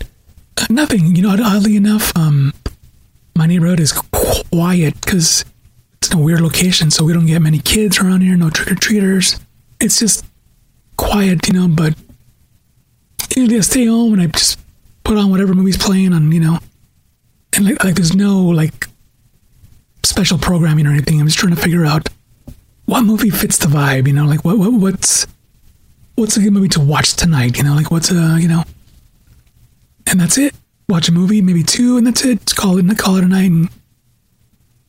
Uh, nothing. You know, oddly enough, um, my neighborhood is quiet because it's in a weird location, so we don't get many kids around here. No trick or treaters. It's just quiet, you know. But usually I stay home and I just put on whatever movie's playing on, you know. And like, like there's no like special programming or anything. I'm just trying to figure out what movie fits the vibe, you know. Like what, what what's what's a good movie to watch tonight, you know. Like what's a you know and that's it. Watch a movie, maybe two, and that's it. Just call it call it a night and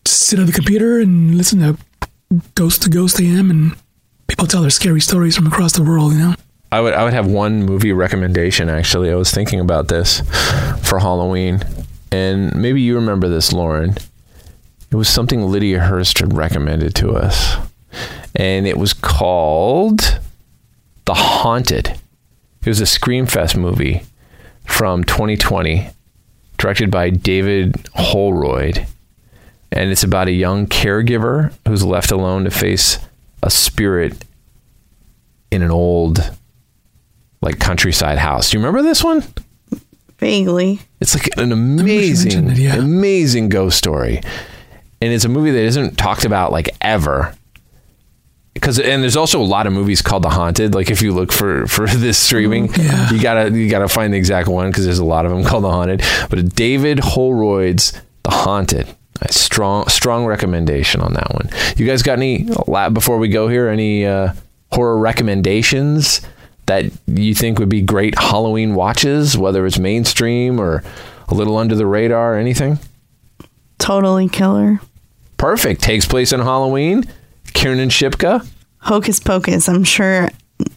sit on the computer and listen to Ghost to Ghost AM and people tell their scary stories from across the world, you know? I would I would have one movie recommendation actually. I was thinking about this for Halloween. And maybe you remember this, Lauren. It was something Lydia Hearst had recommended to us. And it was called The Haunted. It was a Screamfest movie from 2020, directed by David Holroyd. And it's about a young caregiver who's left alone to face a spirit in an old like countryside house. Do you remember this one? Vaguely. It's like an amazing, it, yeah. amazing ghost story. And it's a movie that isn't talked about like ever. Because and there's also a lot of movies called The Haunted. Like if you look for for this streaming, Yeah. you gotta you gotta find the exact one because there's a lot of them called The Haunted. But David Holroyd's The Haunted. A strong strong recommendation on that one. You guys got any before we go here? Any uh, horror recommendations that you think would be great Halloween watches, whether it's mainstream or a little under the radar, or anything? Totally killer. Perfect. Takes place on Halloween. Kiernan Shipka. Hocus Pocus. I'm sure.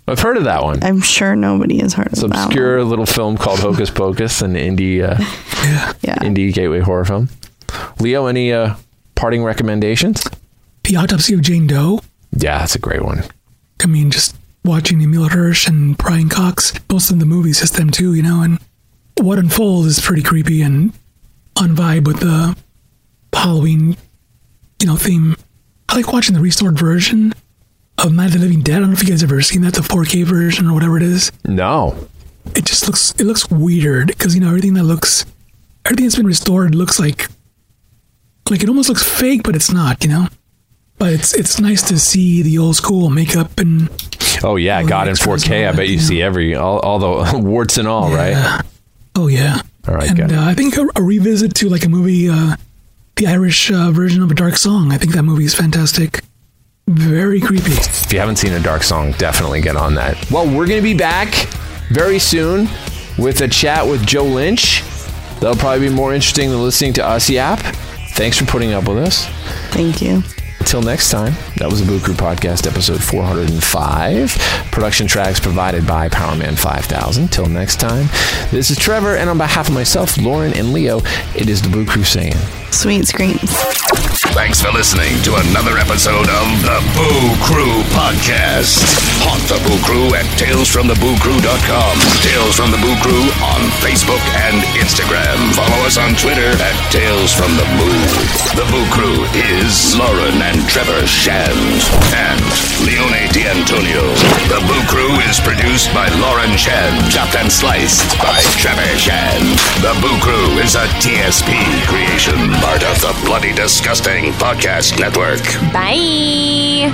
I've heard of that one. I'm sure nobody has heard It's of an that. obscure little film called Hocus Pocus, an indie uh, Yeah. indie gateway horror film. Leo, any uh, parting recommendations? The Autopsy of Jane Doe. Yeah, that's a great one. I mean, just watching Emile Hirsch and Brian Cox, most of the movies, just them two, you know, and what unfolds is pretty creepy and on vibe with the Halloween, you know, theme. I like watching the restored version of Night of the Living Dead. I don't know if you guys ever seen that, the 4K version or whatever it is. No. It just looks it looks weird because you know everything that looks everything that's been restored looks like like it almost looks fake, but it's not, you know. But it's it's nice to see the old school makeup and Oh yeah, God in 4K. and I bet you see every all, all the warts and all, right? Yeah. Oh yeah. All right, and uh, I think a, a revisit to like a movie, uh, the Irish uh, version of a dark song. I think that movie is fantastic. Very creepy. If you haven't seen a dark song, definitely get on that. Well, we're going to be back very soon with a chat with Joe Lynch. That'll probably be more interesting than listening to us yap. Thanks for putting up with us. Thank you. Until next time, that was the Boo Crew Podcast, episode 405. Production tracks provided by Powerman 5000. Till next time, this is Trevor, and on behalf of myself, Lauren, and Leo, it is the Boo Crew saying, Sweet screams. Thanks for listening to another episode of the Boo Crew Podcast. Haunt the Boo Crew at talesfromthebooCrew.com. Tales from the Boo Crew on Facebook and Instagram. Follow us on Twitter at Tales from the Boo. The Boo Crew is Lauren and Trevor Shand and Leone D'Antonio. The Boo Crew is produced by Lauren Shand, chopped and sliced by Trevor Shand. The Boo Crew is a TSP creation, part of the Bloody Disgusting Podcast Network. Bye.